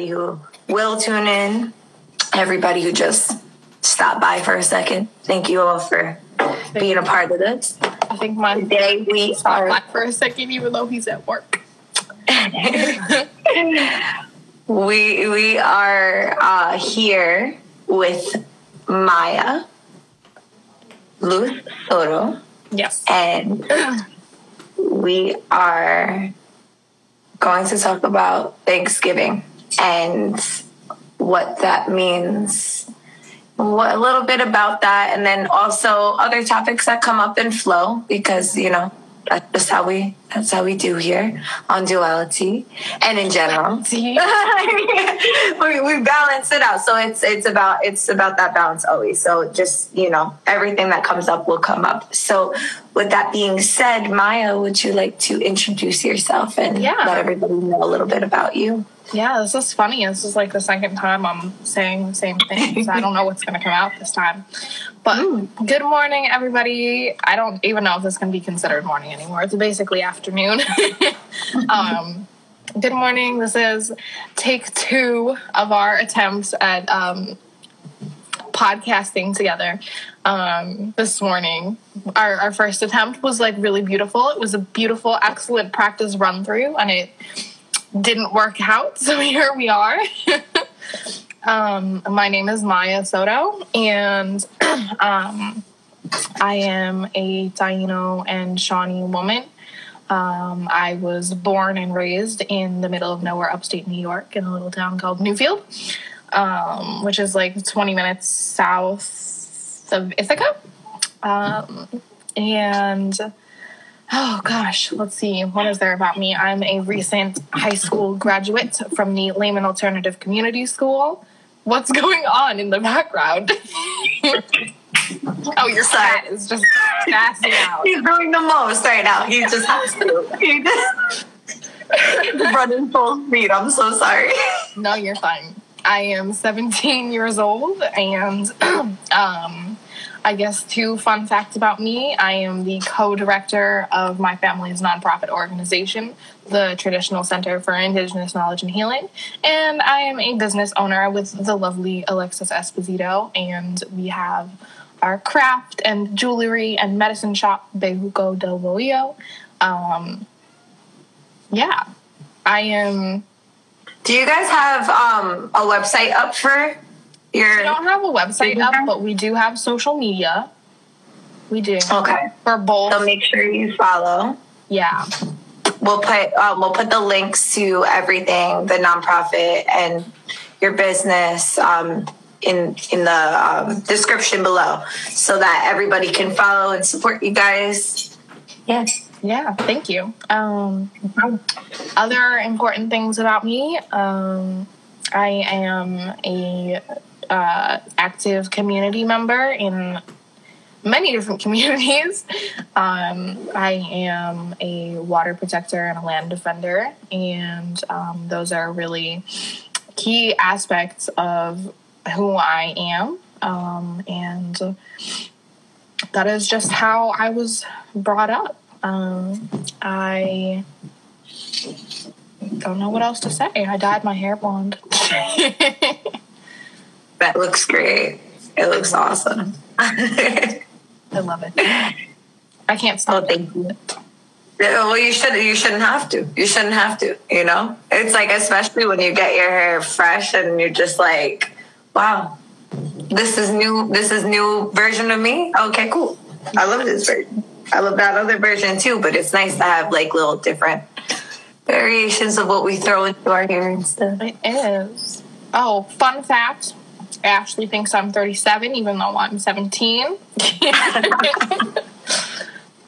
everybody who will tune in, everybody who just stopped by for a second. Thank you all for being a part of this. I think my Today we are by for a second, even though he's at work. we we are uh, here with Maya, Luz Soto, Yes. and we are going to talk about Thanksgiving and what that means. What, a little bit about that, and then also other topics that come up in flow because you know that's just how we that's how we do here on duality and in general. We, we balance it out so it's it's about it's about that balance always so just you know everything that comes up will come up so with that being said maya would you like to introduce yourself and Yeah. let everybody know a little bit about you Yeah, this is funny. This is like the second time I'm saying the same thing. So I don't know what's going to come out this time. But hmm. good morning, everybody. I don't even know if this can be considered morning anymore. It's basically afternoon. um, good morning. This is take two of our attempts at um, podcasting together um, this morning. Our, our first attempt was like really beautiful. It was a beautiful, excellent practice run through, and it didn't work out. So here we are. um, my name is Maya Soto, and um, I am a Taino and Shawnee woman. Um, I was born and raised in the middle of nowhere, upstate New York, in a little town called Newfield, um, which is like 20 minutes south of Ithaca. Um, and Oh gosh, let's see. What is there about me? I'm a recent high school graduate from the Lehman Alternative Community School. What's going on in the background? oh, your cat is just gassing out. he's doing the most right now he just has to he just running full speed i'm so sorry No, you're fine. I am 17 years old, and um, I guess two fun facts about me. I am the co director of my family's nonprofit organization, the Traditional Center for Indigenous Knowledge and Healing, and I am a business owner with the lovely Alexis Esposito, and we have our craft and jewelry and medicine shop, Bejuco del Bohio. Um, yeah, I am. do you guys have um a website up for your We don't have a website up, but we do have social media. We do. okay For both. so make sure you follow yeah. We'll put um, we'll put the links to everything, the nonprofit and your business um, in in the um, description below, so that everybody can follow and support you guys. Yes. Yeah. Thank you. Um, other important things about me. Um, I am a uh, active community member in many different communities. Um, I am a water protector and a land defender, and um, those are really key aspects of who I am. Um, and that is just how I was brought up. Um, I don't know what else to say. I dyed my hair blonde. That looks great. It looks awesome. I love it. I can't well, stop. thank you. Yeah, Well, you should. You shouldn't have to. You shouldn't have to. You know, it's like especially when you get your hair fresh and you're just like, wow, this is new. This is new version of me. Okay, cool. I love this version. I love that other version too. But it's nice to have like little different variations of what we throw into our hair and stuff. It is. Oh, fun fact. Ashley thinks I'm 37, even though I'm 17.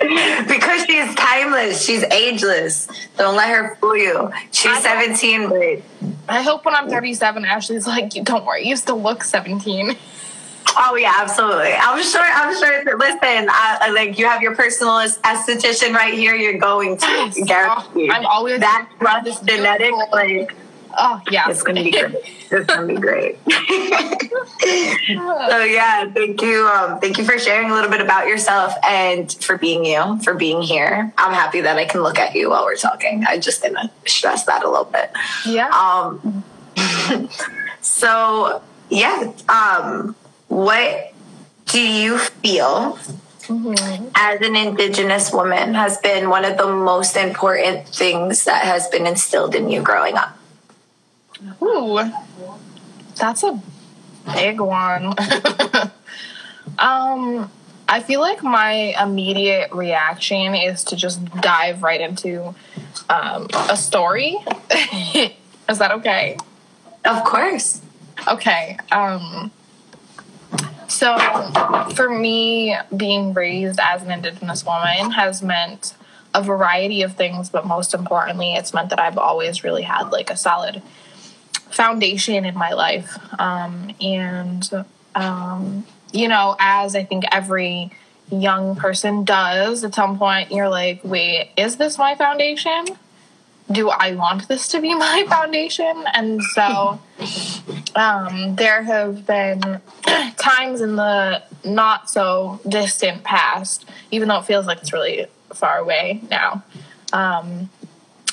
Because she's timeless. She's ageless. Don't let her fool you. She's I know. 17, but I hope when I'm 37, Ashley's like, don't worry, you still look 17. Oh yeah, absolutely. I'm sure. I'm sure. That, listen, I, like you have your personal esthetician right here. You're going to guarantee I'm always that rough genetic. Like Oh yeah, it's gonna be great. It's gonna be great. so yeah, thank you. Um, thank you for sharing a little bit about yourself and for being you, for being here. I'm happy that I can look at you while we're talking. I just gonna stress that a little bit. Yeah. Um. so yeah. Um. What do you feel Mm-hmm. as an indigenous woman has been one of the most important things that has been instilled in you growing up Ooh, that's a big one. um, I feel like my immediate reaction is to just dive right into um, a story. is that okay? Of course. Okay. Um, so, for me, being raised as an Indigenous woman has meant a variety of things, but most importantly, it's meant that I've always really had like a solid foundation in my life. Um, and, um, you know, as I think every young person does, at some point you're like, wait, is this my foundation? Do I want this to be my foundation? And so um, there have been times in the not so distant past, even though it feels like it's really far away now, um,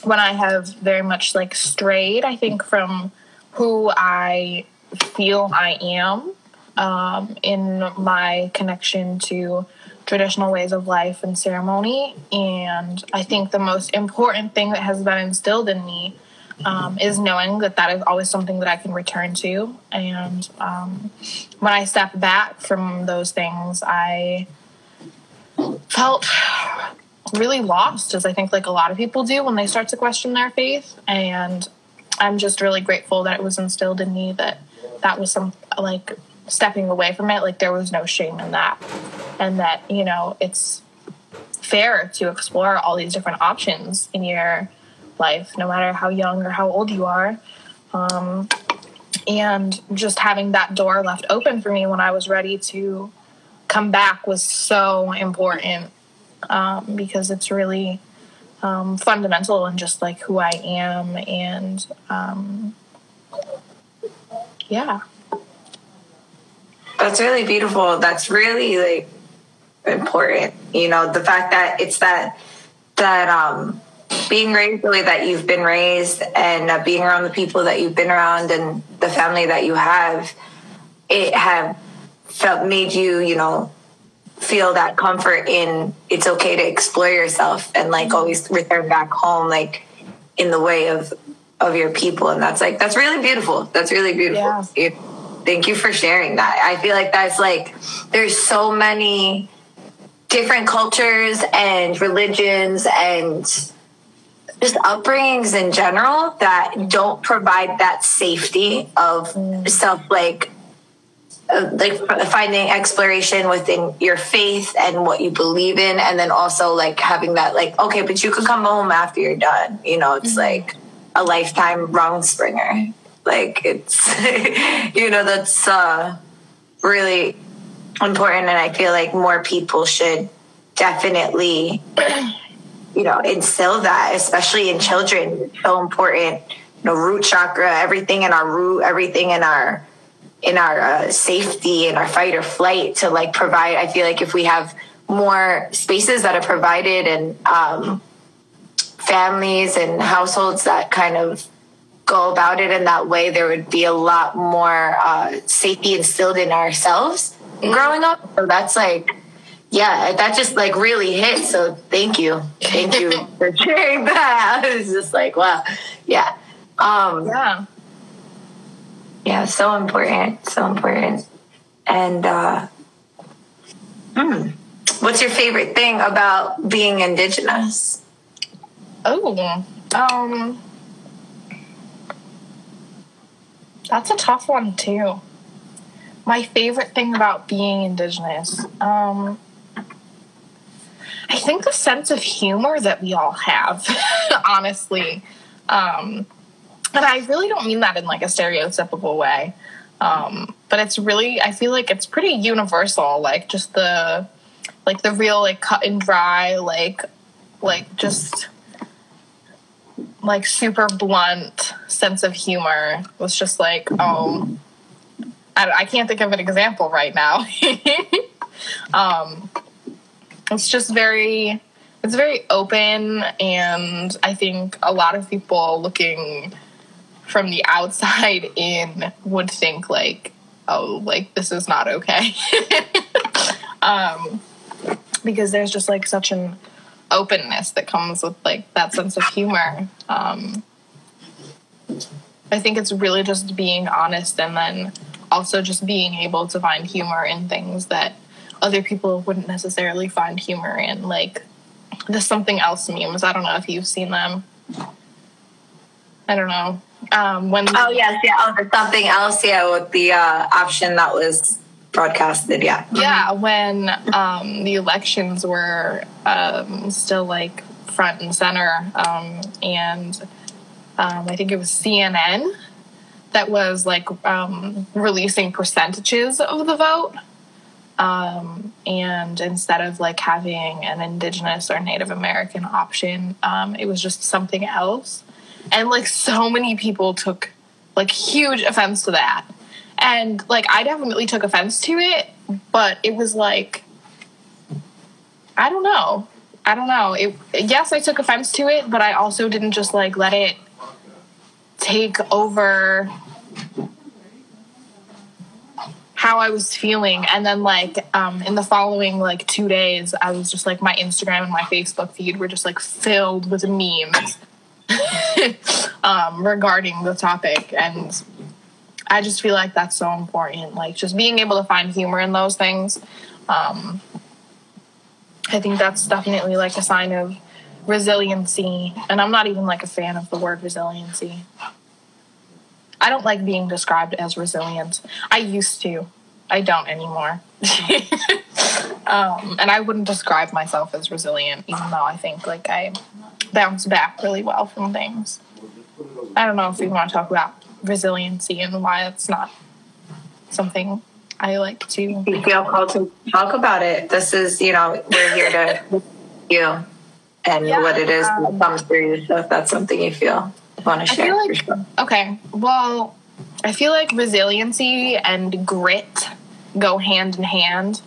when I have very much like strayed, I think, from who I feel I am um, in my connection to traditional ways of life and ceremony. And I think the most important thing that has been instilled in me um, is knowing that that is always something that I can return to. And um, when I step back from those things, I felt really lost, as I think like a lot of people do when they start to question their faith. And I'm just really grateful that it was instilled in me that that was some like stepping away from it. Like there was no shame in that, and that you know it's fair to explore all these different options in your life, no matter how young or how old you are. Um, and just having that door left open for me when I was ready to come back was so important um, because it's really um, fundamental and just like who I am and um, yeah. That's really beautiful. That's really like important. You know, the fact that it's that that um being raised the way that you've been raised and uh, being around the people that you've been around and the family that you have, it have felt made you, you know, feel that comfort in it's okay to explore yourself and like always return back home like in the way of of your people. And that's like that's really beautiful. That's really beautiful. Yeah. thank you. For sharing that. I feel like that's like there's so many different cultures and religions and just upbringings in general that don't provide that safety of mm. self like like finding exploration within your faith and what you believe in and then also like having that like okay but you could come home after you're done you know it's mm-hmm. like a lifetime Rumspringa like it's you know that's uh really important and i feel like more people should definitely you know instill that especially in children it's so important you know root chakra everything in our root everything in our in our uh, safety and our fight or flight to like provide i feel like if we have more spaces that are provided and um, families and households that kind of go about it in that way there would be a lot more uh, safety instilled in ourselves mm-hmm. growing up. So that's like yeah that just like really hit. So thank you. Thank you for sharing that. I was just like wow. Yeah. Um, yeah yeah, so important, so important. And uh, hmm, what's your favorite thing about being indigenous? Oh, um, that's a tough one too. My favorite thing about being indigenous, um, I think the sense of humor that we all have, honestly. Um, and I really don't mean that in like a stereotypical way. Um, but it's really, I feel like it's pretty universal. Like just the, like the real like cut and dry, like, like just like super blunt sense of humor was just like, oh, I, I can't think of an example right now. um, it's just very, it's very open, and I think a lot of people looking from the outside in would think like, oh, like this is not okay. um, because there's just like such an openness that comes with like that sense of humor. Um, I think it's really just being honest and then also just being able to find humor in things that other people wouldn't necessarily find humor in, like the something else memes. I don't know if you've seen them. I don't know. Um, when oh yes, yeah, oh, something else, yeah, with the uh, option that was broadcasted, yeah, yeah, when um, the elections were um, still like front and center, um, and um, I think it was CNN that was like um, releasing percentages of the vote. Um, and instead of like having an indigenous or Native American option, um, it was just something else. And like so many people took like huge offense to that. And like I definitely took offense to it, but it was like, I don't know. I don't know. It, yes, I took offense to it, but I also didn't just like let it take over how I was feeling. And then like um, in the following like two days, I was just like my Instagram and my Facebook feed were just like filled with memes um, regarding the topic. And I just feel like that's so important. Like just being able to find humor in those things. Um, I think that's definitely like a sign of resiliency. And I'm not even like a fan of the word resiliency. I don't like being described as resilient. I used to. I don't anymore. um, and I wouldn't describe myself as resilient, even though I think like I bounce back really well from things. I don't know if we want to talk about resiliency and why it's not something I like to. You feel called to talk about it. This is, you know, we're here to you and yeah, what it is um, that comes through you. So if that's something you feel want to share. Like, sure. Okay. Well, I feel like resiliency and grit go hand in hand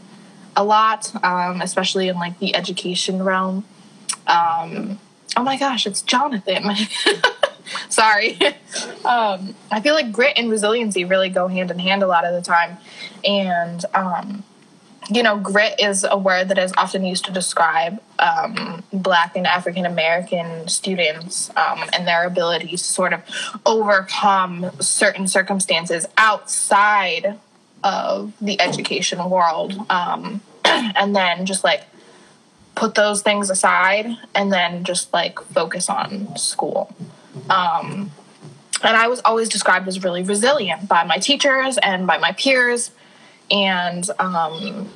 a lot, um, especially in like the education realm. Um, oh my gosh, it's Jonathan. Sorry. um, I feel like grit and resiliency really go hand in hand a lot of the time. And um, you know, grit is a word that is often used to describe um, Black and African American students um, and their ability to sort of overcome certain circumstances outside of the education world. Um, and then just like put those things aside and then just like focus on school. Um, and I was always described as really resilient by my teachers and by my peers and um,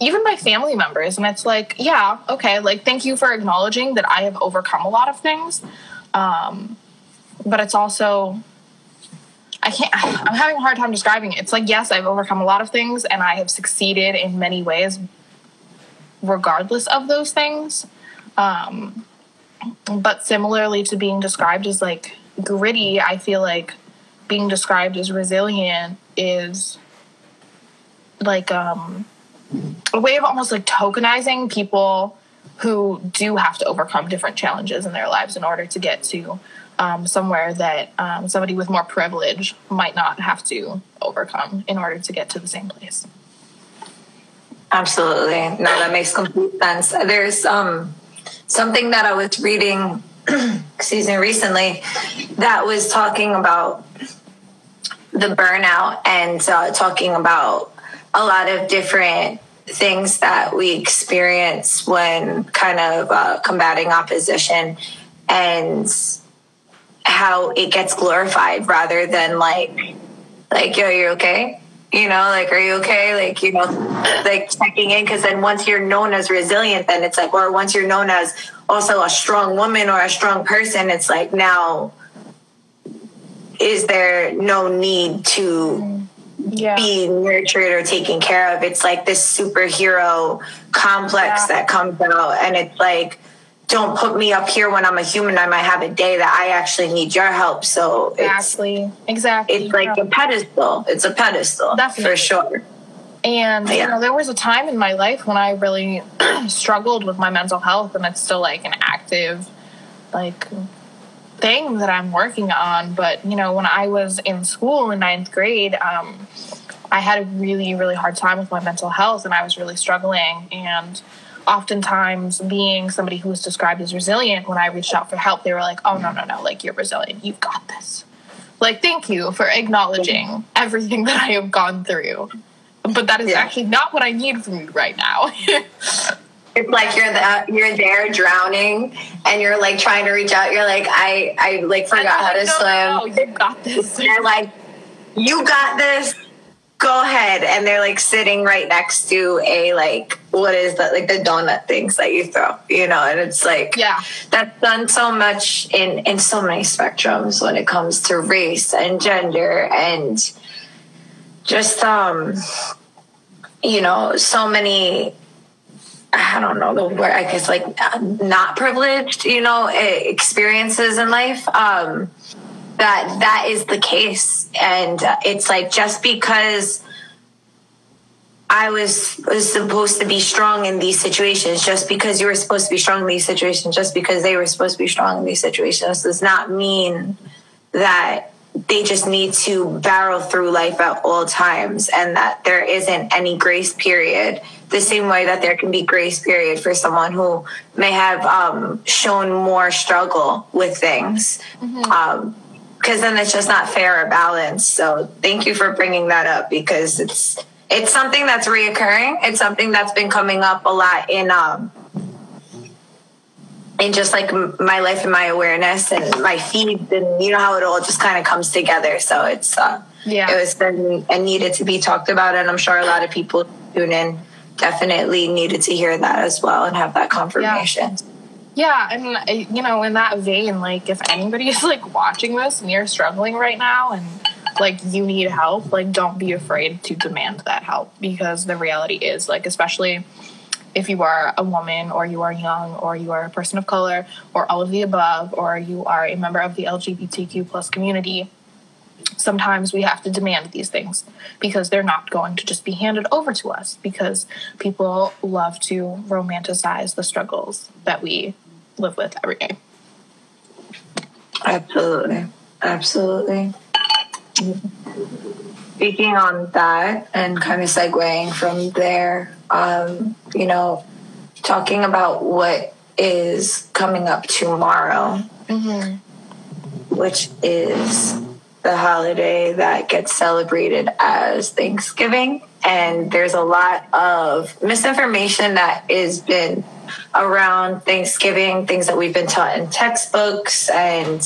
even my family members. And it's like, yeah, okay, like thank you for acknowledging that I have overcome a lot of things. Um, but it's also, I can't, I'm having a hard time describing it. It's like, yes, I've overcome a lot of things and I have succeeded in many ways, regardless of those things. Um, but similarly to being described as like gritty, I feel like being described as resilient is like um, a way of almost like tokenizing people who do have to overcome different challenges in their lives in order to get to um, somewhere that um, somebody with more privilege might not have to overcome in order to get to the same place. Absolutely. No, that makes complete sense. There's um, something that I was reading, excuse me, recently that was talking about the burnout and uh, talking about a lot of different things that we experience when kind of uh, combating opposition and how it gets glorified rather than like like yo you're okay you know like are you okay like you know like checking in because then once you're known as resilient then it's like or once you're known as also a strong woman or a strong person it's like now is there no need to yeah. be nurtured or taken care of. It's like this superhero complex yeah. that comes out, and it's like don't put me up here when I'm a human. I might have a day that I actually need your help. So exactly, it's, exactly. It's like a pedestal. It's a pedestal Definitely. for sure. And yeah. you know, there was a time in my life when I really struggled with my mental health, and it's still like an active, like thing that I'm working on. But you know, when I was in school in ninth grade, um, I had a really, really hard time with my mental health, and I was really struggling. And oftentimes being somebody who was described as resilient when i reached out for help they were like oh no no no like you're resilient. You've got this. Like thank you for acknowledging everything that i have gone through. But that is yeah. actually not what i need from you right now. It's like you're the, you're there drowning and you're like trying to reach out. You're like i i like forgot how to no, swim no, you got this. They're like you got this go ahead and they're like sitting right next to a like what is that like the donut things that you throw you know and it's like yeah that's done so much in in so many spectrums when it comes to race and gender and just um you know so many I don't know the word. I guess like not privileged, you know, experiences in life. Um, that that is the case and uh, it's like just because I was, was supposed to be strong in these situations, just because you were supposed to be strong in these situations, just because they were supposed to be strong in these situations, does not mean that they just need to barrel through life at all times and that there isn't any grace period. The same way that there can be grace period for someone who may have um, shown more struggle with things. Mm-hmm. Um, because then it's just not fair or balanced. So thank you for bringing that up because it's it's something that's reoccurring. It's something that's been coming up a lot in um in just like my life and my awareness and my feeds and you know how it all just kind of comes together. So it's uh yeah it was been and needed to be talked about and I'm sure a lot of people tune in definitely needed to hear that as well and have that confirmation. Yeah. Yeah, and uh, you know, in that vein, like if anybody is like watching this and you're struggling right now and like you need help, like don't be afraid to demand that help because the reality is like especially if you are a woman or you are young or you are a person of color or all of the above or you are a member of the LGBTQ plus community, sometimes we have to demand these things because they're not going to just be handed over to us because people love to romanticize the struggles that we live with every day. Absolutely. Absolutely. Speaking on that and kind of segueing from there, um, you know, talking about what is coming up tomorrow, mm-hmm. which is the holiday that gets celebrated as Thanksgiving. And there's a lot of misinformation that has been around Thanksgiving, things that we've been taught in textbooks and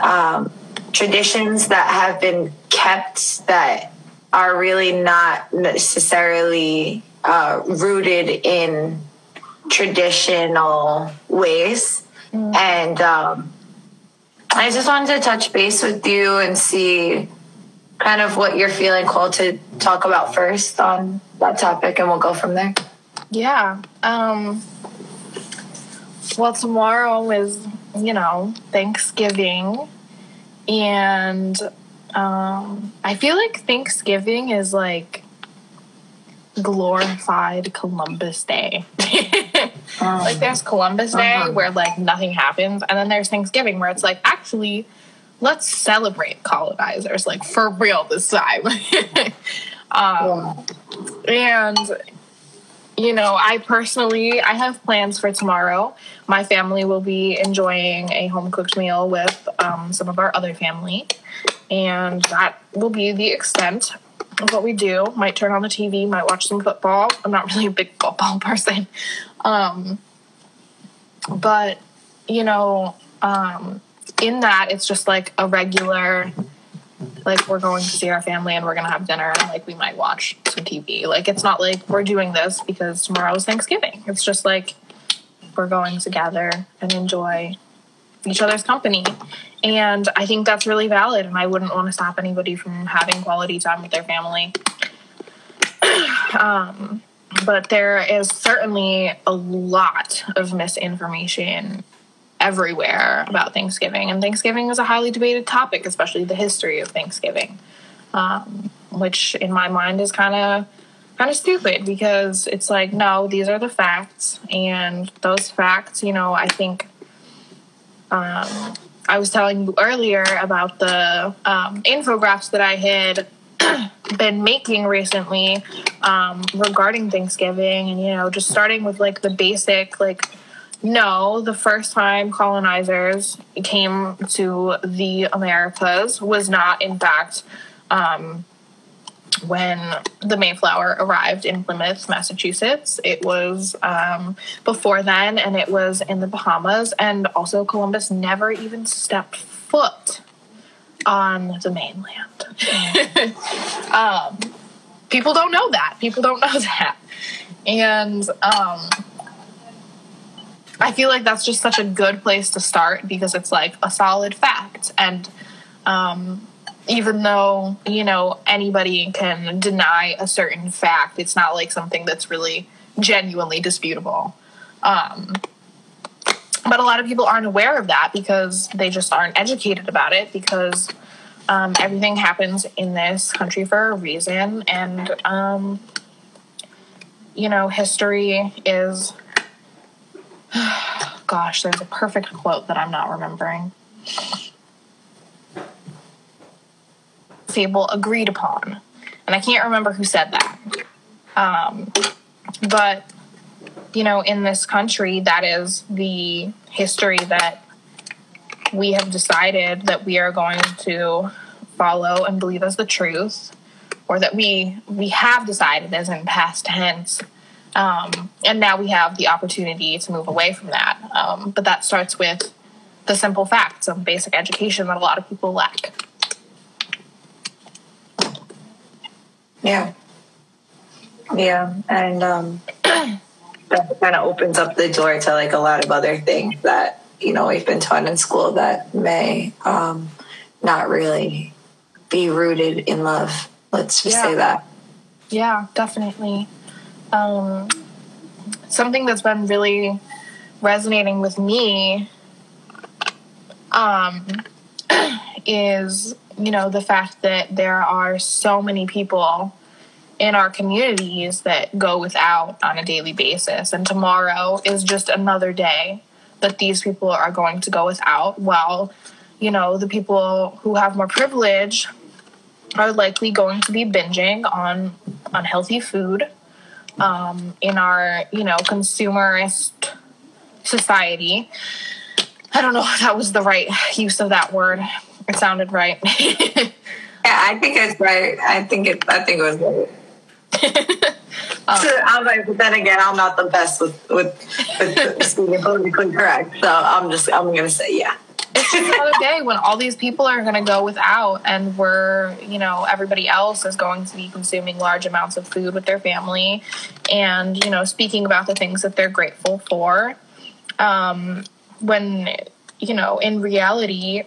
um, traditions that have been kept that are really not necessarily uh, rooted in traditional ways. Mm. And um, I just wanted to touch base with you and see kind of what you're feeling called to talk about first on that topic, and we'll go from there. Yeah. Um, well, tomorrow is, you know, Thanksgiving. And um, I feel like Thanksgiving is like glorified Columbus Day. um, like there's Columbus Day uh-huh. where like nothing happens. And then there's Thanksgiving where it's like, actually, let's celebrate colonizers, like for real this time. um. And you know, I personally I have plans for tomorrow. My family will be enjoying a home cooked meal with um, some of our other family, and that will be the extent of what we do. Might turn on the TV, might watch some football. I'm not really a big football person, um, but you know, um, in that it's just like a regular like we're going to see our family and we're gonna have dinner and like we might watch some TV. Like it's not like we're doing this because tomorrow is Thanksgiving. It's just like we're going together and enjoy each other's company. And I think that's really valid and I wouldn't want to stop anybody from having quality time with their family. um but there is certainly a lot of misinformation everywhere about Thanksgiving, and Thanksgiving is a highly debated topic, especially the history of Thanksgiving, um, which in my mind is kind of kind of stupid because it's like no, these are the facts, and those facts, you know, I think. Um, I was telling you earlier about the um, infographics that I had been making recently um, regarding Thanksgiving, and you know, just starting with like the basic, like, no, the first time colonizers came to the Americas was not, in fact, um, when the Mayflower arrived in Plymouth, Massachusetts. It was um, before then, and it was in the Bahamas. And also, Columbus never even stepped foot on the mainland. um, people don't know that. People don't know that. And um, I feel like that's just such a good place to start because it's like a solid fact. And um, even though, you know, anybody can deny a certain fact, it's not like something that's really genuinely disputable. Um, but a lot of people aren't aware of that because they just aren't educated about it because um, everything happens in this country for a reason and um, you know history is gosh there's a perfect quote that i'm not remembering. Fable agreed upon. And i can't remember who said that. Um, but you know, in this country, that is the history that we have decided that we are going to follow and believe as the truth, or that we we have decided as in past tense. Um, and now we have the opportunity to move away from that. Um, but that starts with the simple facts of basic education that a lot of people lack. Yeah. Yeah. And um, that kind of opens up the door to like a lot of other things that you know we've been taught in school that may um, not really be rooted in love. Let's just Yeah. say that. Yeah, definitely. Um, something that's been really resonating with me um, is, you know, the fact that there are so many people in our communities that go without on a daily basis. And tomorrow is just another day that these people are going to go without, while, you know, the people who have more privilege are likely going to be binging on unhealthy food um, in our you know consumerist society i don't know if that was the right use of that word it sounded right Yeah, I think it's right. I think it. I think it was right. So, I'm like, but then again, I'm not the best with with, with being politically correct. So I'm just I'm gonna say yeah. It's just another day when all these people are going to go without and we're you know everybody else is going to be consuming large amounts of food with their family and you know speaking about the things that they're grateful for. Um, when you know in reality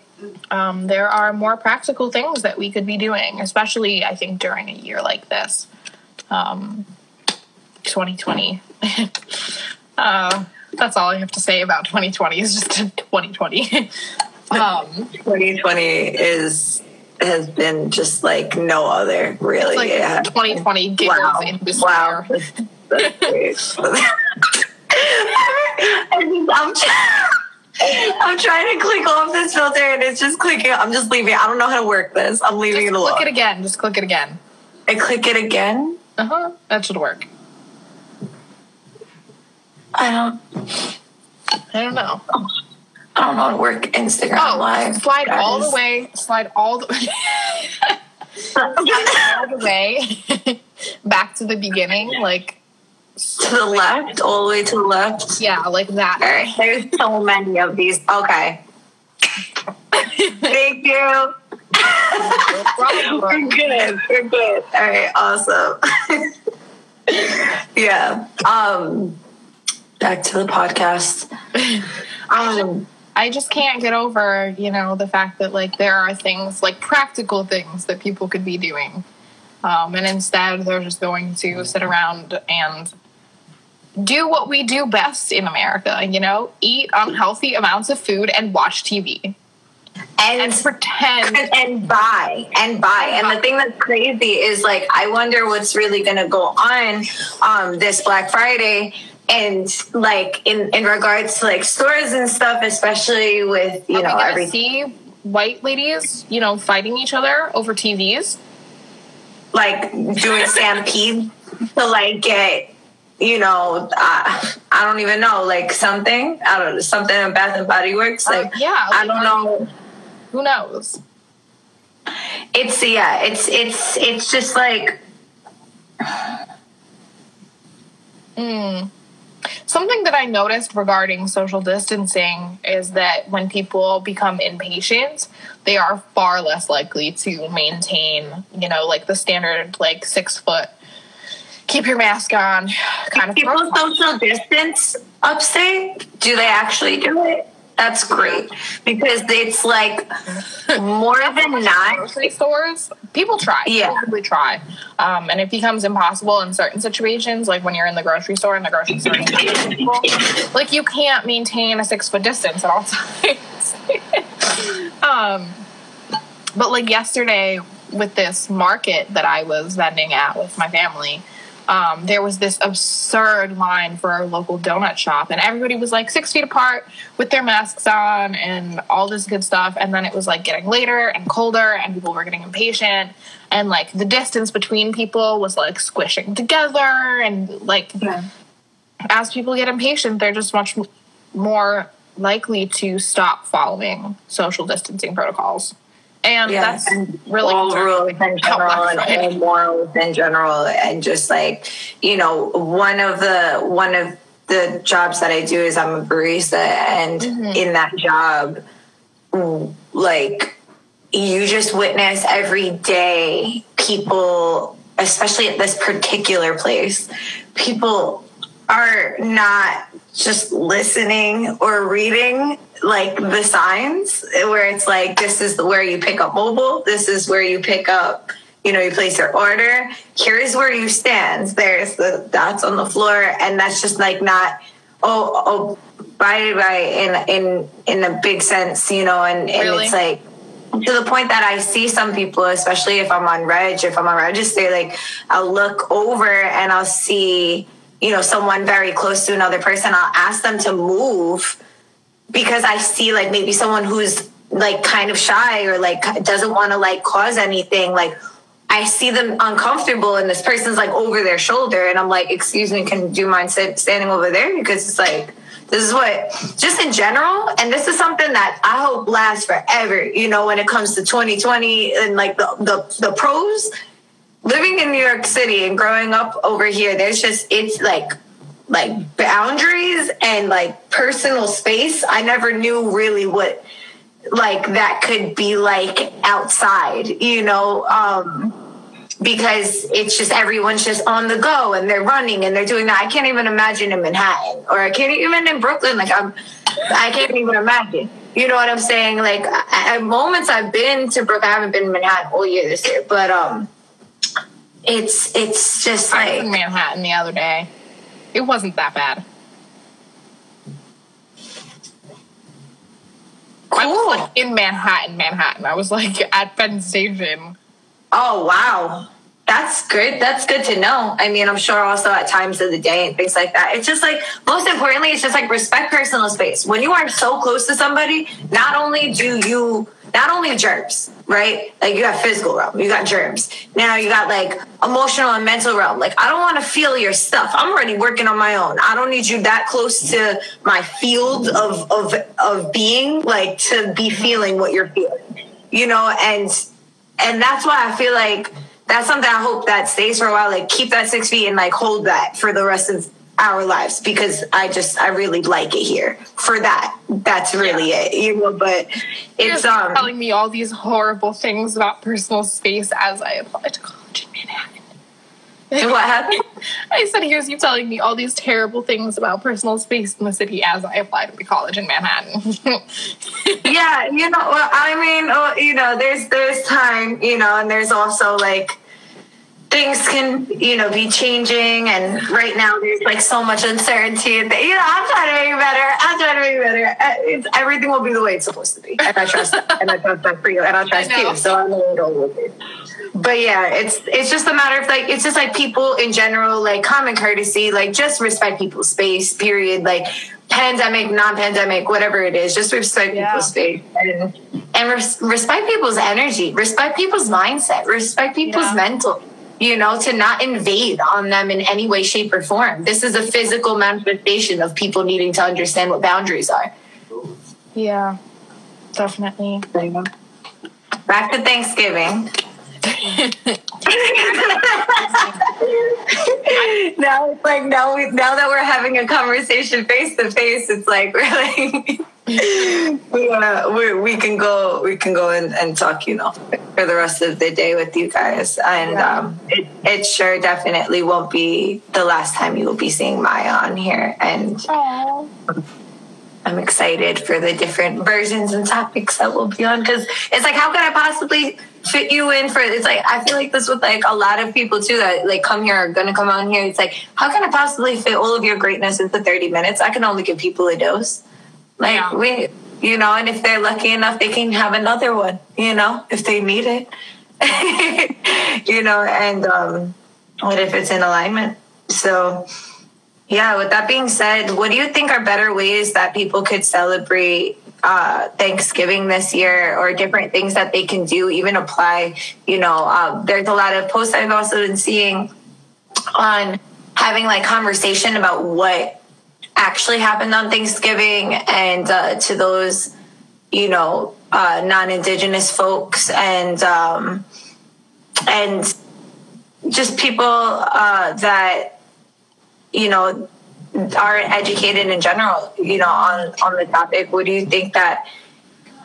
um, there are more practical things that we could be doing especially i think during a year like this. Um, 2020 uh, that's all i have to say about 2020 is just 2020 um, 2020 is has been just like no other really. like yeah. 2020 giggles Wow. Wow. That's. I'm, try- I'm trying to click off this filter and it's just clicking. I'm just leaving. I don't know how to work this. I'm leaving Just it alone. click it again. Just click it again. I click it again. Uh huh. That should work. I don't. I don't know. I don't know how to work Instagram Oh, live. slide That all the way. Slide all the way. all the way back to the beginning. Like to the left, all the way to the left. yeah, like that. Right, there's so many of these. Okay. Thank you. We're good. We're good. All right. Awesome. yeah. Um. Back to the podcast. Um. I just can't get over, you know, the fact that like there are things like practical things that people could be doing. Um, and instead they're just going to sit around and do what we do best in America, you know, eat unhealthy amounts of food and watch TV. And, And pretend and, and buy and buy. And the thing that's crazy is like I wonder what's really gonna go on um this Black Friday and like in in regards to like stores and stuff, especially with you Are know gonna everything. see white ladies, you know, fighting each other over TVs. like doing stampede to like get you know uh, I don't even know like something I don't know something in Bath and Body Works like Uh, yeah, I don't know Who knows? it's yeah it's it's it's just like Mm. Something that I noticed regarding social distancing is that when people become impatient, they are far less likely to maintain, you know, like the standard, like six foot, keep your mask on kind of people protocol. social distance upstate do they actually do it that's great because it's like more than not grocery stores, people try. Yeah. People really try. Um, and it becomes impossible in certain situations, like when you're in the grocery store and the grocery store people. Like you can't maintain a six foot distance at all times. um, but like yesterday with this market that I was vending at with my family, um, there was this absurd line for our local donut shop, and everybody was like six feet apart with their masks on and all this good stuff. And then it was like getting later and colder, and people were getting impatient, and like the distance between people was like squishing together, and like as people get impatient, they're just much more likely to stop following social distancing protocols. And that's really all rules in general and all morals in general. And just like you know one of the one of the jobs that i do is i'm a barista. And mm-hmm. in that job like you just witness every day people especially at this particular place people are not just listening or reading like the signs where it's like this is where you pick up mobile this is where you pick up you know you place your order here's where you stand there's the dots on the floor and that's just like not oh oh by by in in in a big sense you know and, and Really? it's like to the point that I see some people, especially if I'm on reg, if I'm on register, like I'll look over and I'll see, you know, someone very close to another person. I'll ask them to move because I see like maybe someone who's like kind of shy or like doesn't want to like cause anything. Like I see them uncomfortable and this person's like over their shoulder and I'm like, excuse me, can you mind sit, standing over there? Because it's like, this is what just in general and this is something that i hope lasts forever you know when it comes to 2020 and like the the, the pros living in new york city and growing up over here there's just it's like like boundaries and like personal space i never knew really what like that could be like outside you know um because it's just everyone's just on the go and they're running and they're doing that. I can't even imagine in Manhattan or I can't even in Brooklyn. Like I'm, I can't even imagine. You know what I'm saying? Like at moments I've been to Brooklyn, I haven't been in Manhattan all year this year, but um, it's it's just I was in like Manhattan the other day. It wasn't that bad. I was cool. like in Manhattan, Manhattan. I was like at Penn Station. Oh wow. That's good. That's good to know. I mean, I'm sure also at times of the day and things like that. It's just like most importantly, it's just like respect personal space. When you are so close to somebody, not only do you not only germs, right? Like you got physical realm, you got germs. Now you got like emotional and mental realm. Like I don't want to feel your stuff. I'm already working on my own. I don't need you that close to my field of of of being, like to be feeling what you're feeling. You know, and and that's why I feel like that's something I hope that stays for a while. Like keep that six feet and like hold that for the rest of our lives because I just I really like it here for that. That's really it, you know. But You're it's um telling me all these horrible things about personal space as I apply to college in Manhattan. what happened? I said, here's you telling me all these terrible things about personal space in the city as I apply to college in Manhattan. yeah, you know. Well, I mean, oh, you know, there's there's time, you know, and there's also like things can you know be changing. And right now there's like so much uncertainty. And you know i'm trying to make it better. I'm trying to make it better. Uh, it's, everything will be the way it's supposed to be. And i trust that and i trust that for you. And i trust I you. so i'm gonna go with it. But yeah it's it's just a matter of like it's just like people in general like common courtesy like just respect people's space period. Like pandemic non-pandemic whatever it is just respect Yeah. people's space. And and res- respect people's energy. Respect people's mindset. Respect people's Yeah. mental you know to not invade on them in any way shape or form. This is a physical manifestation of people needing to understand what boundaries are. Yeah, definitely. back to thanksgiving. Now it's like now we now that we're having a conversation face to face it's like really we, uh, we we can go we can go and, and talk you know for the rest of the day with you guys and um it, it sure definitely won't be the last time you will be seeing Maya on here and Oh, I'm excited for the different versions and topics that we'll be on because it's like, how can I possibly fit you in for? It's like I feel like this with like a lot of people too that like come here are gonna come on here. It's like, how can I possibly fit all of your greatness into 30 minutes? I can only give people a dose. Like Yeah. we, you know, and if they're lucky enough, they can have another one. You know, if they need it. you know, and um, what if it's in alignment? So. Yeah, with that being said, what do you think are better ways that people could celebrate uh, Thanksgiving this year or different things that they can do, even apply? You know, um, there's a lot of posts I've also been seeing on having like conversation about what actually happened on Thanksgiving and uh, to those, you know, uh, non-indigenous folks and um, and just people uh, that you know aren't educated in general you know on on the topic. What do you think that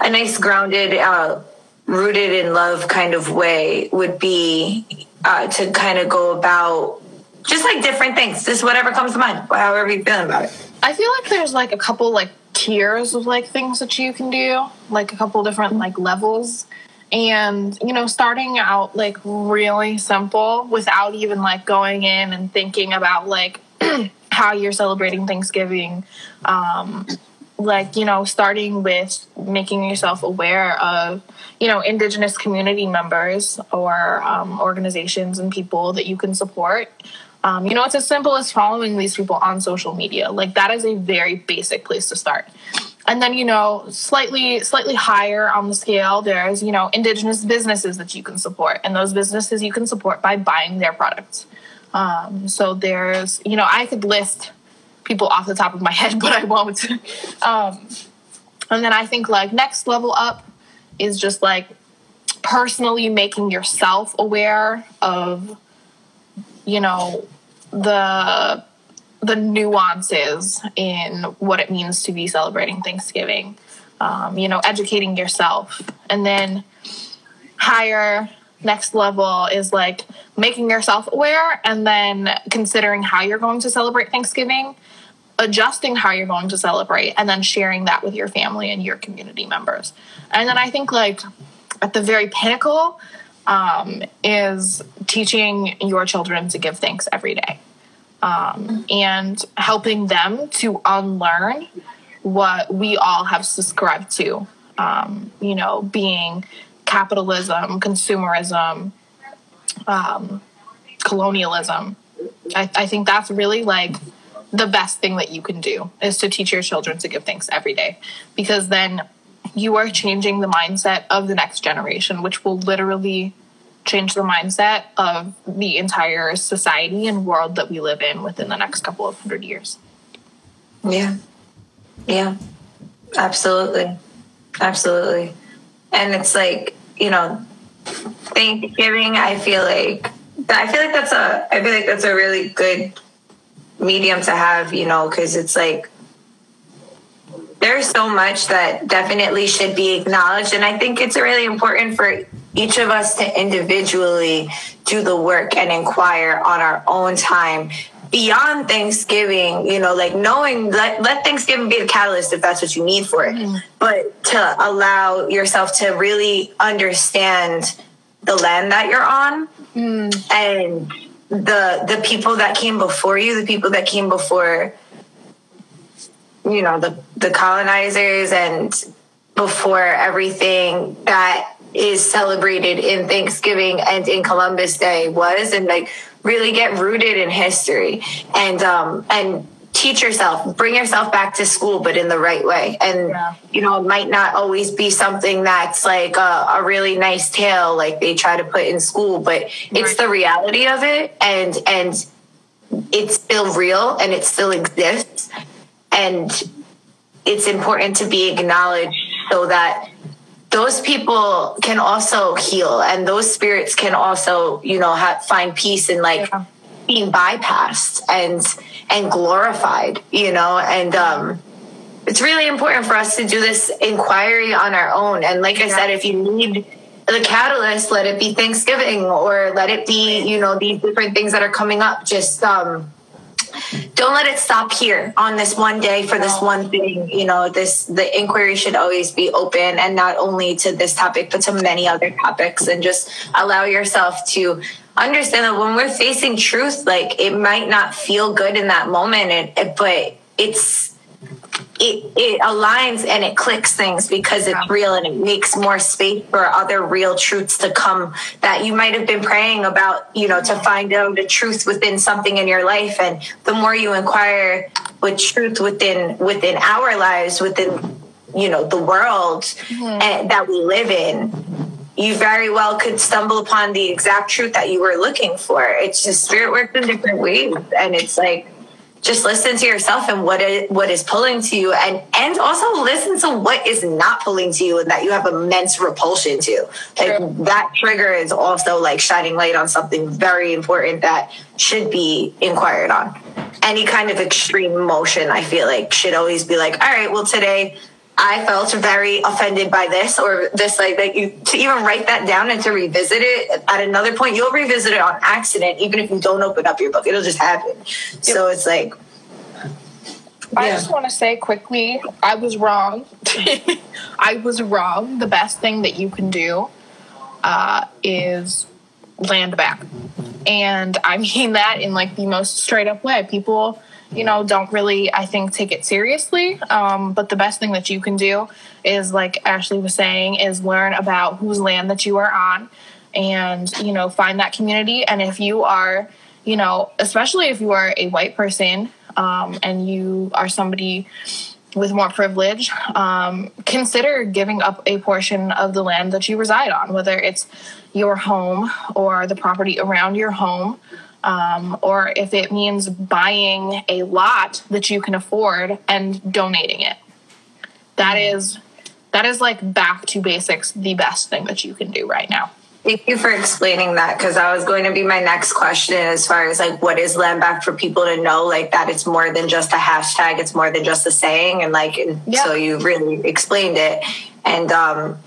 a nice grounded uh rooted in love kind of way would be uh to kind of go about just like different things. Just whatever comes to mind. However you feeling about it. I feel like there's like a couple like tiers of like things that you can do, like a couple different like levels. And you know, starting out like really simple without even like going in and thinking about like how you're celebrating Thanksgiving. Um like you know starting with making yourself aware of you know indigenous community members or um, organizations and people that you can support um, you know it's as simple as following these people on social media. Like that is a very basic place to start. And then you know slightly slightly higher on the scale there's you know indigenous businesses that you can support. And those businesses you can support by buying their products. Um, so there's you know i could list people off the top of my head but i won't. Um, and then i think like next level up is just like personally making yourself aware of you know the the nuances in what it means to be celebrating Thanksgiving. Um, you know, educating yourself, and then higher next level is like making yourself aware, and then considering how you're going to celebrate Thanksgiving, adjusting how you're going to celebrate, and then sharing that with your family and your community members. And then I think like at the very pinnacle um, is teaching your children to give thanks every day um, and helping them to unlearn what we all have subscribed to. Um, you know, being capitalism, consumerism, um, colonialism. I, I think that's really like the best thing that you can do is to teach your children to give thanks every day because then you are changing the mindset of the next generation, which will literally change the mindset of the entire society and world that we live in within the next couple of hundred years. Yeah. Yeah. Absolutely. Absolutely. And it's like, you know, Thanksgiving, I feel like I feel like that's a I feel like that's a really good medium to have, you know, because it's like there's so much that definitely should be acknowledged. And I think it's really important for each of us to individually do the work and inquire on our own time beyond Thanksgiving, you know, like knowing let, let Thanksgiving be the catalyst if that's what you need for it. But to allow yourself to really understand the land that you're on mm. and the the people that came before you, the people that came before you know the the colonizers and before everything that is celebrated in Thanksgiving and in Columbus Day was and like really get rooted in history. And um and teach yourself bring yourself back to school but in the right way. And yeah. you know it might not always be something that's like a, a, really nice tale like they try to put in school but it's the reality of it. And and it's still real and it still exists and it's important to be acknowledged so that those people can also heal and those spirits can also you know have, find peace in like yeah. being bypassed and and glorified you know? And um it's really important for us to do this inquiry on our own. And like i said if you need the catalyst let it be thanksgiving or let it be you know these different things that are coming up just um don't let it stop here on this one day for this one thing. You know this the inquiry should always be open and not only to this topic but to many other topics. And just allow yourself to understand that when we're facing truth like it might not feel good in that moment. But it's it, it aligns and it clicks things because it's real and it makes more space for other real truths to come that you might have been praying about, you know, to find out the truth within something in your life. And the more you inquire with truth within within our lives, within you know the world mm-hmm. that we live in, you very well could stumble upon the exact truth that you were looking for. It's just spirit works in different ways, and it's like just listen to yourself and what is what is pulling to you and and also listen to what is not pulling to you and that you have immense repulsion to like True. that trigger is also like shining light on something very important that should be inquired on any kind of extreme emotion i feel like should always be like all right well today I felt very offended by this or this, like that you to even write that down and to revisit it at another point, you'll revisit it on accident, even if you don't open up your book, it'll just happen. Yep. So it's like, I yeah. just want to say quickly, I was wrong. I was wrong. The best thing that you can do uh, is land back. And I mean that in like the most straight up way. People you know, don't really, I think, take it seriously. Um, but the best thing that you can do is, like Ashley was saying, is learn about whose land that you are on and, you know, find that community. And if you are, you know, especially if you are a white person um, and you are somebody with more privilege, um, consider giving up a portion of the land that you reside on, whether it's your home or the property around your home um, or if it means buying a lot that you can afford and donating it. That mm-hmm. is that is like back to basics the best thing that you can do right now. Thank you for explaining that because that was going to be my next question as far as like what is land back for people to know like that it's more than just a hashtag, it's more than just a saying and like and yep. so you really explained it. And um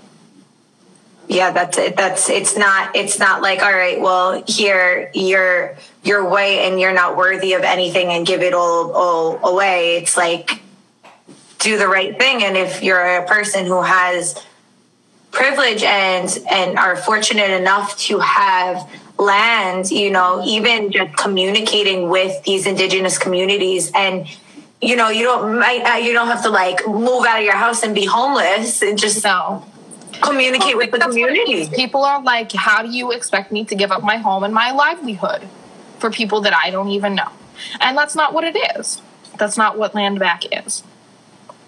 yeah that's it. That's it's not it's not like all right well here you're you're white and you're not worthy of anything and give it all all away. It's like do the right thing. And if you're a person who has privilege and and are fortunate enough to have land you know even just communicating with these indigenous communities and you know you don't you don't have to like move out of your house and be homeless. And just no communicate with the community. People are like, how do you expect me to give up my home and my livelihood for people that I don't even know? And that's not what it is. That's not what land back is.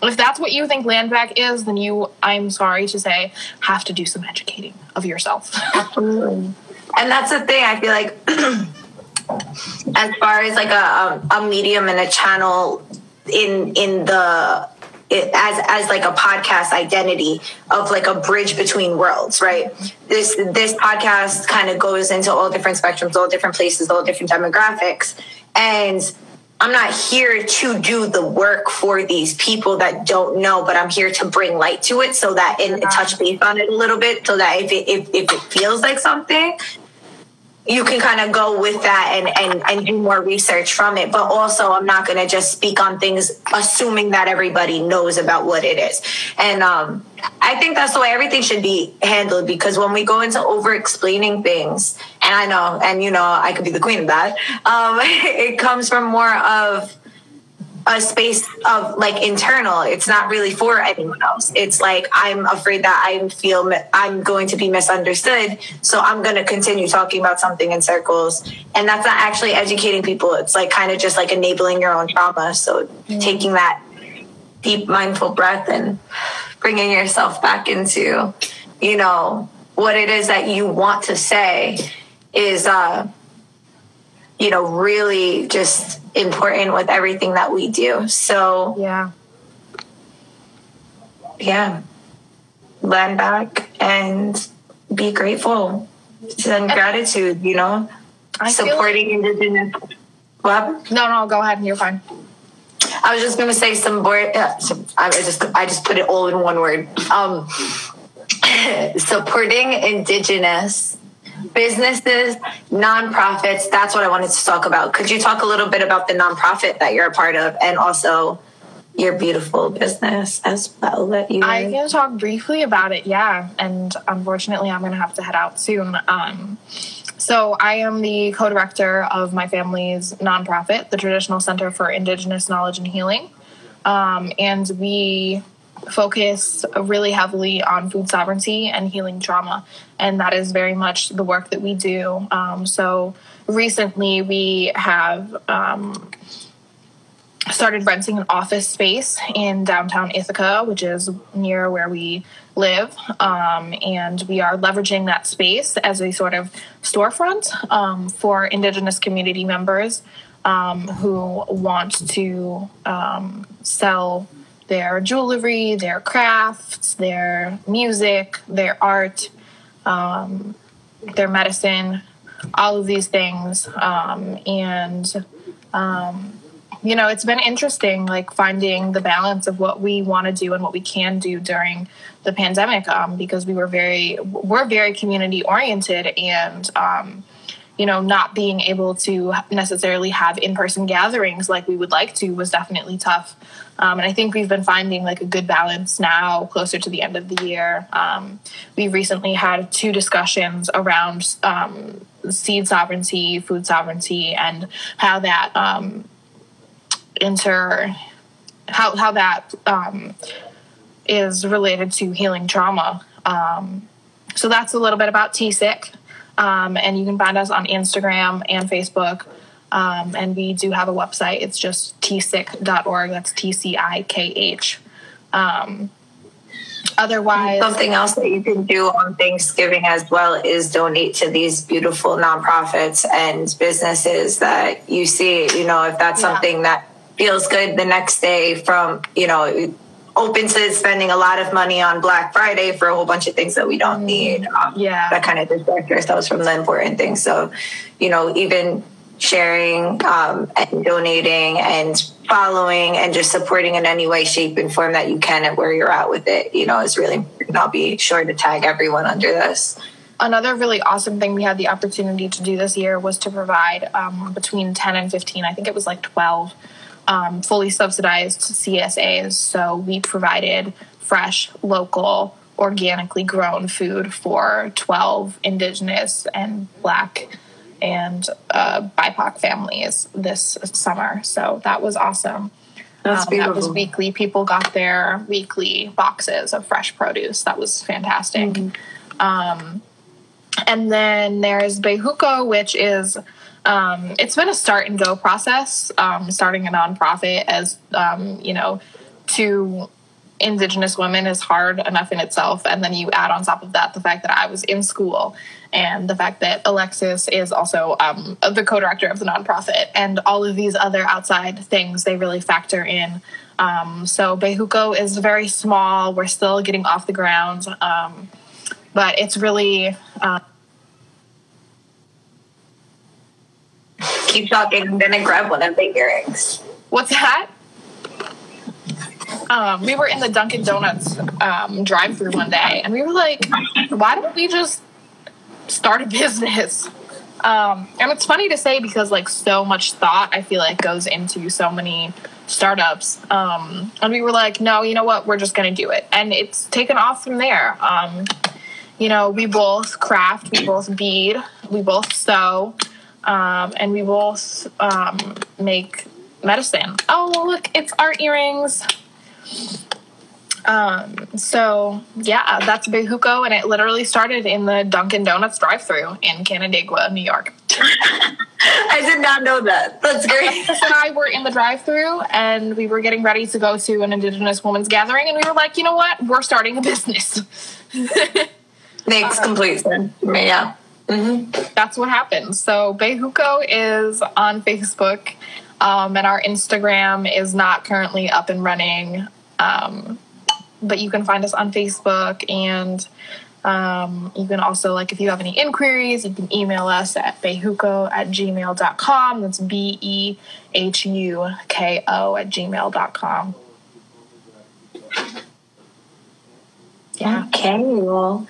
If that's what you think land back is, then you, I'm sorry to say, have to do some educating of yourself. Absolutely. And that's the thing, I feel like, as far as like a, a medium and a channel in in the it, as as like a podcast identity of like a bridge between worlds right? This this podcast kind of goes into all different spectrums all different places all different demographics. And i'm not here to do the work for these people that don't know but i'm here to bring light to it so that and touch base on it a little bit so that if it if, if it feels like something you can kind of go with that and, and, and do more research from it. But also, I'm not going to just speak on things assuming that everybody knows about what it is. And um, I think that's the way everything should be handled because when we go into over explaining things, and I know, and you know, I could be the queen of that, um, it comes from more of a space of like internal. It's not really for anyone else. It's like i'm afraid that i feel i'm going to be misunderstood so i'm going to continue talking about something in circles. And that's not actually educating people. It's like kind of just like enabling your own trauma. So mm. taking that deep mindful breath and bringing yourself back into you know what it is that you want to say is uh you know really just important with everything that we do. So yeah, yeah, land back and be grateful, send gratitude. You know, I supporting like- indigenous. What? No, no, go ahead. You're fine. I was just gonna say some board. Uh, I just I just put it all in one word. Um, supporting indigenous businesses, nonprofits. That's what I wanted to talk about. Could you talk a little bit about the nonprofit that you're a part of and also your beautiful business as well that you I can talk briefly about it, yeah. And unfortunately I'm gonna have to head out soon. Um, so I am the co-director of my family's nonprofit, the Traditional Center for Indigenous Knowledge and Healing. Um, and we focus really heavily on food sovereignty and healing trauma. And that is very much the work that we do. Um, so recently we have um, started renting an office space in downtown Ithaca, which is near where we live. Um, and we are leveraging that space as a sort of storefront um, for Indigenous community members um, who want to um, sell their jewelry, their crafts, their music, their art, um, their medicine, all of these things. Um, and, um, you know, it's been interesting, like finding the balance of what we want to do and what we can do during the pandemic, um, because we were very, we're very community oriented and, um, you know, not being able to necessarily have in person gatherings like we would like to was definitely tough. Um, and I think we've been finding like a good balance now, closer to the end of the year. Um, we recently had two discussions around um, seed sovereignty, food sovereignty, and how that um, inter how how that um, is related to healing trauma. Um, so that's a little bit about TCIKH. Um, and you can find us on Instagram and Facebook. Um, and we do have a website. It's just tcikh.org. That's T C I K H. Um, otherwise, something else that you can do on Thanksgiving as well is donate to these beautiful nonprofits and businesses that you see. You know, if that's yeah. something that feels good the next day from, you know, open to spending a lot of money on Black Friday for a whole bunch of things that we don't need. Um, yeah. That kind of distracts ourselves from the important things. So, you know, even sharing um, and donating and following and just supporting in any way, shape, and form that you can at where you're at with it, you know, is really important. I'll be sure to tag everyone under this. Another really awesome thing we had the opportunity to do this year was to provide um, between 10 and 15, I think it was like 12 um, fully subsidized CSAs. So we provided fresh, local, organically grown food for 12 Indigenous and Black and uh, BIPOC families this summer. So that was awesome. That's um, that was weekly. People got their weekly boxes of fresh produce. That was fantastic. Mm-hmm. Um, and then there's Behuko, which is um, it's been a start and go process, um, starting a nonprofit as, um, you know, to indigenous women is hard enough in itself. And then you add on top of that the fact that I was in school and the fact that Alexis is also um, the co director of the nonprofit and all of these other outside things they really factor in. Um, so Behuko is very small. We're still getting off the ground. Um, but it's really. Uh, keep talking. I'm grab one of the earrings. What's that? Um, we were in the Dunkin' Donuts um, drive-through one day, and we were like, "Why don't we just start a business?" Um, and it's funny to say because like so much thought I feel like goes into so many startups. Um, and we were like, no, you know what? We're just going to do it. And it's taken off from there. Um, you know, we both craft, we both bead, we both sew, um, and we both um, make medicine. Oh, look, it's our earrings. Um, so yeah, that's Behuko, and it literally started in the Dunkin' Donuts drive-through in Canandaigua, New York. I did not know that. That's great. And I were in the drive-through, and we were getting ready to go to an Indigenous women's gathering, and we were like, you know what? We're starting a business. Makes complete sense. Yeah. Mm-hmm. That's what happened. So Behuko is on Facebook, um, and our Instagram is not currently up and running. Um, but you can find us on Facebook and um, you can also like if you have any inquiries you can email us at behuko at gmail.com that's b-e-h-u-k-o at gmail.com yeah okay well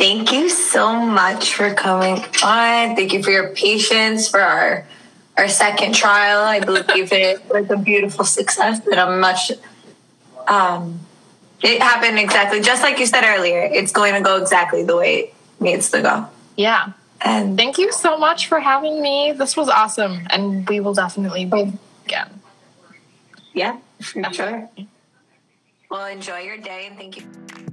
thank you so much for coming on thank you for your patience for our our second trial i believe it was a beautiful success and i'm much um it happened exactly just like you said earlier. It's going to go exactly the way it needs to go. Yeah. And thank you so much for having me. This was awesome. And we will definitely be again. Yeah, for sure. Well, enjoy your day and thank you.